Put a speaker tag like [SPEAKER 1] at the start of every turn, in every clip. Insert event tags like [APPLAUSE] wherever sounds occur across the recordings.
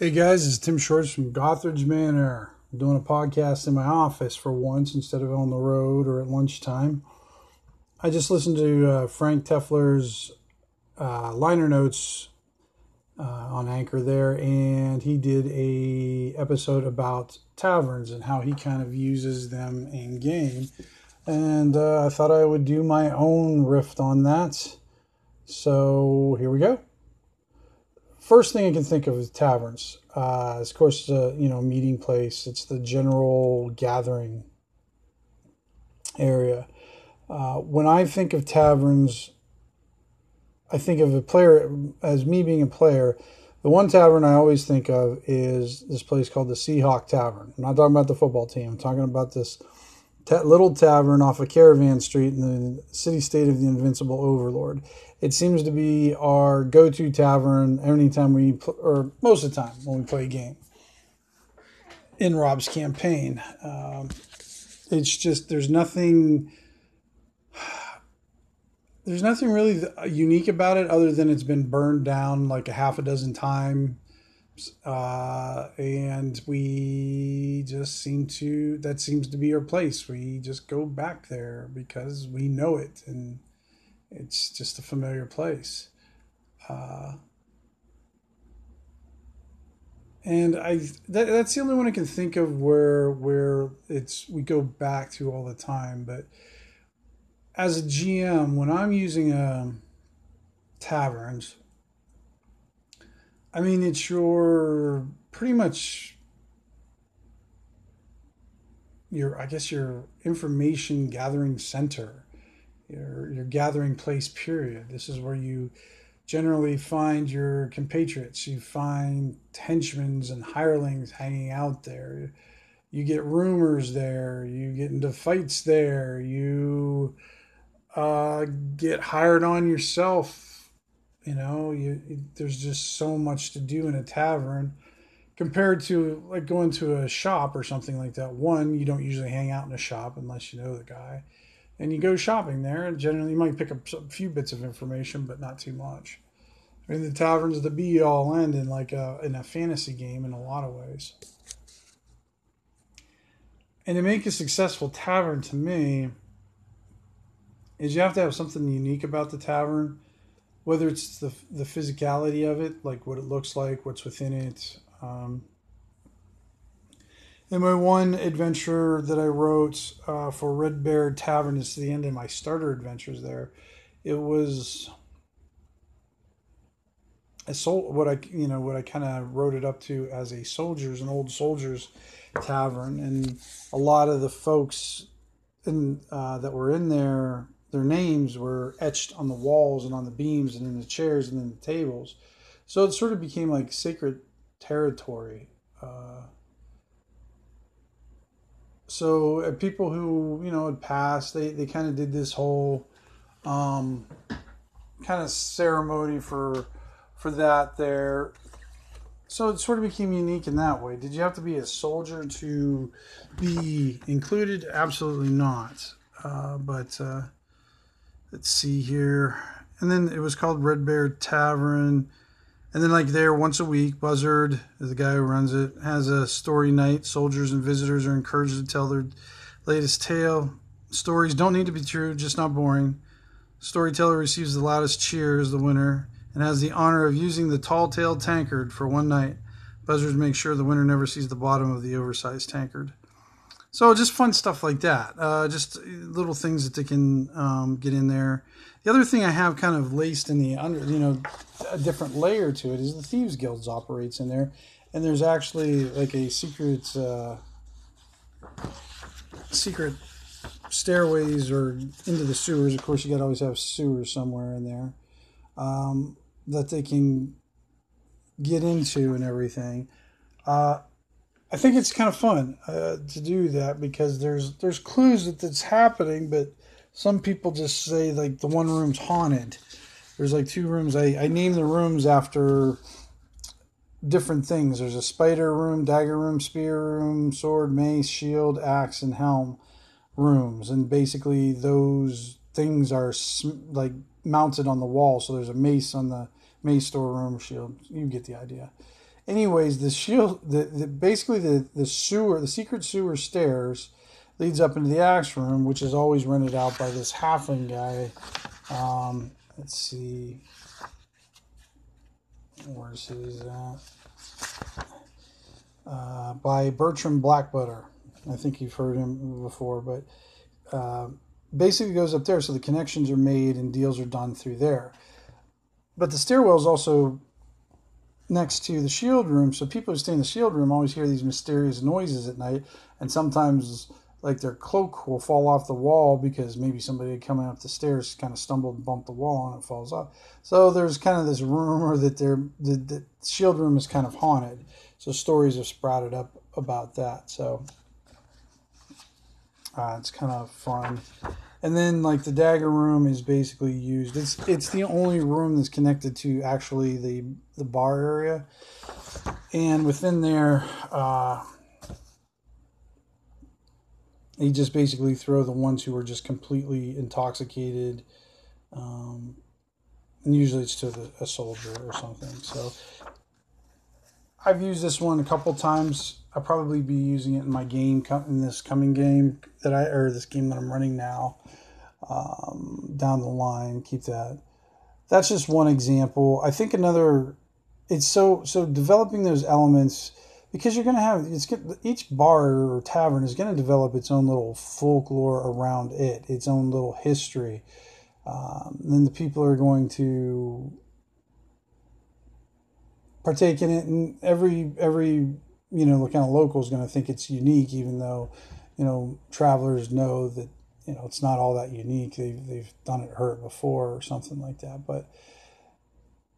[SPEAKER 1] Hey guys, it's Tim Shorts from Gothridge Manor. I'm doing a podcast in my office for once instead of on the road or at lunchtime. I just listened to uh, Frank Tefler's uh, liner notes uh, on Anchor there, and he did a episode about taverns and how he kind of uses them in game. And uh, I thought I would do my own riff on that. So here we go first thing I can think of is taverns. Uh, of course, uh, you know, meeting place. It's the general gathering area. Uh, when I think of taverns, I think of a player as me being a player. The one tavern I always think of is this place called the Seahawk Tavern. I'm not talking about the football team. I'm talking about this ta- little tavern off of Caravan Street in the city state of the Invincible Overlord. It seems to be our go-to tavern anytime we, pl- or most of the time when we play a game in Rob's campaign. Um, it's just there's nothing. There's nothing really unique about it other than it's been burned down like a half a dozen uh, and we just seem to that seems to be our place. We just go back there because we know it, and it's just a familiar place. Uh, and I that, that's the only one I can think of where where it's we go back to all the time. But as a GM, when I'm using um, taverns I mean, it's your pretty much your, I guess, your information gathering center, your your gathering place. Period. This is where you generally find your compatriots. You find henchmen and hirelings hanging out there. You get rumors there. You get into fights there. You uh, get hired on yourself you know, you, there's just so much to do in a tavern compared to like going to a shop or something like that. One, you don't usually hang out in a shop unless you know the guy, and you go shopping there. And generally, you might pick up a few bits of information, but not too much. I mean, the tavern's the be all end in like a in a fantasy game in a lot of ways. And to make a successful tavern, to me, is you have to have something unique about the tavern whether it's the the physicality of it, like what it looks like, what's within it. Um, in my one adventure that I wrote uh, for Red Bear Tavern, it's the end of my starter adventures there. It was a soul what I you know what I kind of wrote it up to as a soldiers an old soldiers tavern, and a lot of the folks in uh, that were in there their names were etched on the walls and on the beams and in the chairs and in the tables. So it sort of became like sacred territory. Uh, so uh, people who you know had passed, they they kind of did this whole um, kind of ceremony for for that there. So it sort of became unique in that way. Did you have to be a soldier to be included? Absolutely not. Uh, but uh, let's see here. And then it was called Red Bear Tavern. And then, like there, once a week, Buzzard, the guy who runs it, has a story night. Soldiers and visitors are encouraged to tell their latest tale. Stories don't need to be true, just not boring. Storyteller receives the loudest cheer as the winner and has the honor of using the tall tailed tankard for one night. Buzzards make sure the winner never sees the bottom of the oversized tankard. So just fun stuff like that. Uh, just little things that they can um, get in there. The other thing I have kind of laced in the under, you know, a different layer to it is the Thieves Guilds operates in there, and there's actually like a secret, uh, secret stairways or into the sewers. Of course, you got to always have sewers somewhere in there um, that they can get into and everything. Uh, I think it's kind of fun uh, to do that because there's there's clues that that's happening, but some people just say like the one room's haunted. There's like two rooms. I, I name the rooms after different things. There's a spider room, dagger room, spear room, sword, mace, shield, axe, and helm rooms, and basically those things are like mounted on the wall. So there's a mace on the mace storeroom shield. You get the idea anyways, the shield, the, the basically the the sewer, the secret sewer stairs leads up into the axe room, which is always rented out by this halfling guy. Um, let's see, where's his at? Uh, by Bertram Blackbutter. I think you've heard him before, but uh, basically goes up there, so the connections are made and deals are done through there. But the stairwell is also next to the shield room, so people who stay in the shield room always hear these mysterious noises at night, and sometimes like their cloak will fall off the wall because maybe somebody coming up the stairs kind of stumbled and bumped the wall and it falls off. So there's kind of this rumor that their the, shield room is kind of haunted. So stories have sprouted up about that. So uh, it's kind of fun. And then like the dagger room is basically used. It's it's the only room that's connected to actually the the bar area. And within there, uh, you just basically throw the ones who are just completely intoxicated. Um, and usually it's to the, a soldier or something. So I've used this one a couple times. I'll probably be using it in my game in this coming game that I or this game that I'm running now um, down the line. Keep that. That's just one example. I think another. It's so so developing those elements because you're going to have it's each bar or tavern is going to develop its own little folklore around it, its own little history. Um, then the people are going to partake in it, and every every you know kind of local is going to think it's unique, even though you know travelers know that you know it's not all that unique. They've they've done it hurt before or something like that. But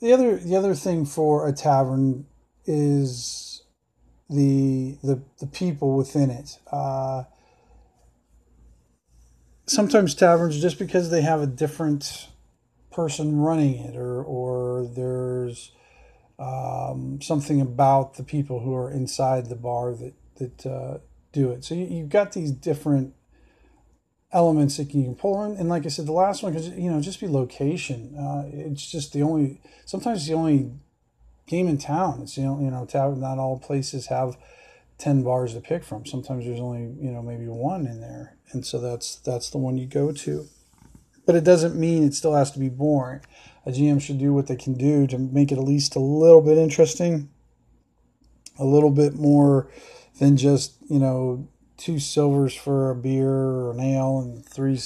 [SPEAKER 1] the other the other thing for a tavern is the the the people within it. Uh, sometimes taverns, just because they have a different person running it, or or there's um, something about the people who are inside the bar that that uh, do it. So you, have got these different elements that you can pull in, and like I said, the last one because you know just be location. Uh, it's just the only sometimes the only game in town. It's you know you know. Not all places have ten bars to pick from. Sometimes there's only you know maybe one in there, and so that's that's the one you go to. But it doesn't mean it still has to be boring a GM should do what they can do to make it at least a little bit interesting, a little bit more than just, you know, two silvers for a beer or an ale and three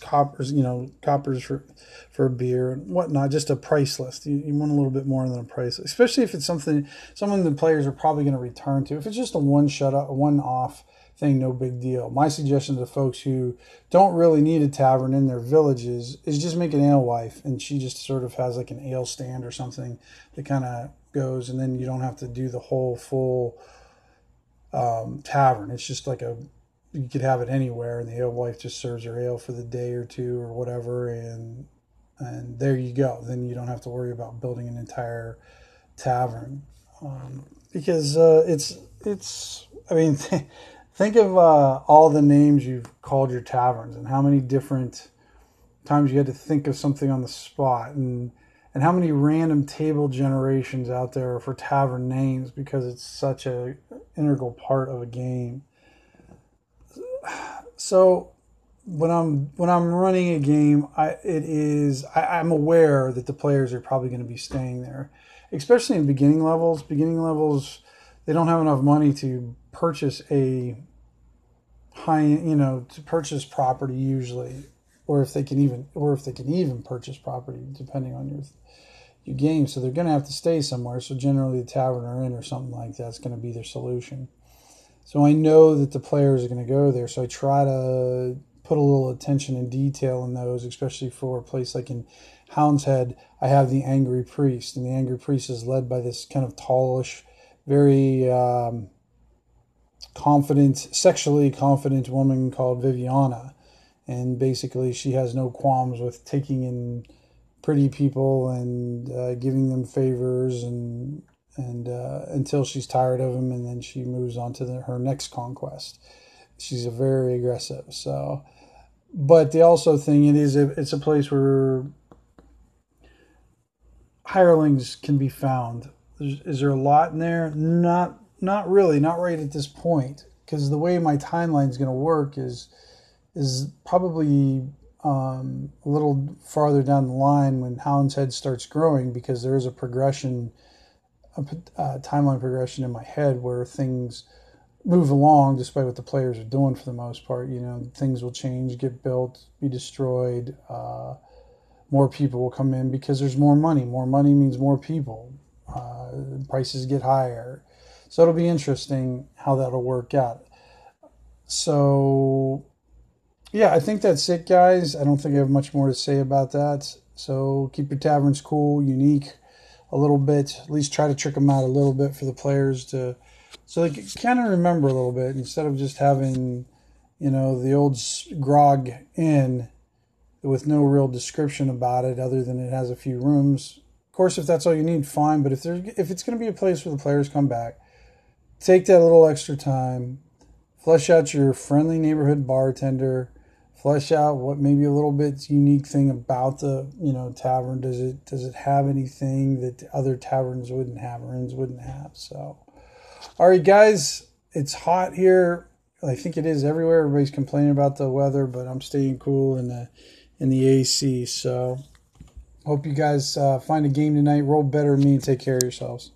[SPEAKER 1] coppers, you know, coppers for for a beer and whatnot. Just a price list. You, you want a little bit more than a price, especially if it's something someone the players are probably going to return to. If it's just a one shut up, one off thing, no big deal. My suggestion to folks who don't really need a tavern in their villages is just make an alewife, and she just sort of has like an ale stand or something that kind of goes, and then you don't have to do the whole full um, tavern. It's just like a you could have it anywhere, and the alewife just serves her ale for the day or two or whatever, and and there you go. Then you don't have to worry about building an entire tavern um, because uh, it's it's. I mean. [LAUGHS] Think of uh, all the names you've called your taverns and how many different times you had to think of something on the spot and and how many random table generations out there for tavern names because it's such a integral part of a game. So when I'm when I'm running a game, I it is I, I'm aware that the players are probably going to be staying there, especially in beginning levels. Beginning levels, they don't have enough money to purchase a high, you know, to purchase property usually, or if they can even, or if they can even purchase property, depending on your your game. So they're going to have to stay somewhere. So generally, the tavern or inn or something like that's going to be their solution. So I know that the players are going to go there. So I try to put a little attention and detail in those, especially for a place like in Houndshead. I have the Angry Priest, and the Angry Priest is led by this kind of tallish, very um, confident, sexually confident woman called Viviana. And basically, she has no qualms with taking in pretty people and uh, giving them favors and and uh, until she's tired of them, and then she moves on to the, her next conquest. She's a very aggressive. So, but the also thing it is a, it's a place where hirelings can be found is there a lot in there? Not not really, not right at this point. Because the way my timeline is going to work is is probably um, a little farther down the line when Hound's Head starts growing, because there is a progression, a, a timeline progression in my head where things move along despite what the players are doing for the most part. You know, things will change, get built, be destroyed. Uh, more people will come in because there's more money. More money means more people. Uh, prices get higher. So it'll be interesting how that'll work out. So, yeah, I think that's it, guys. I don't think I have much more to say about that. So keep your taverns cool, unique a little bit. At least try to trick them out a little bit for the players to, so they can kind of remember a little bit instead of just having, you know, the old grog inn with no real description about it other than it has a few rooms. Of course, if that's all you need, fine. But if there, if it's going to be a place where the players come back, take that little extra time, flesh out your friendly neighborhood bartender, flesh out what maybe a little bit unique thing about the you know tavern. Does it does it have anything that other taverns wouldn't have or inns wouldn't have? So, all right, guys, it's hot here. I think it is everywhere. Everybody's complaining about the weather, but I'm staying cool in the in the AC. So, hope you guys uh, find a game tonight. Roll better than me and take care of yourselves.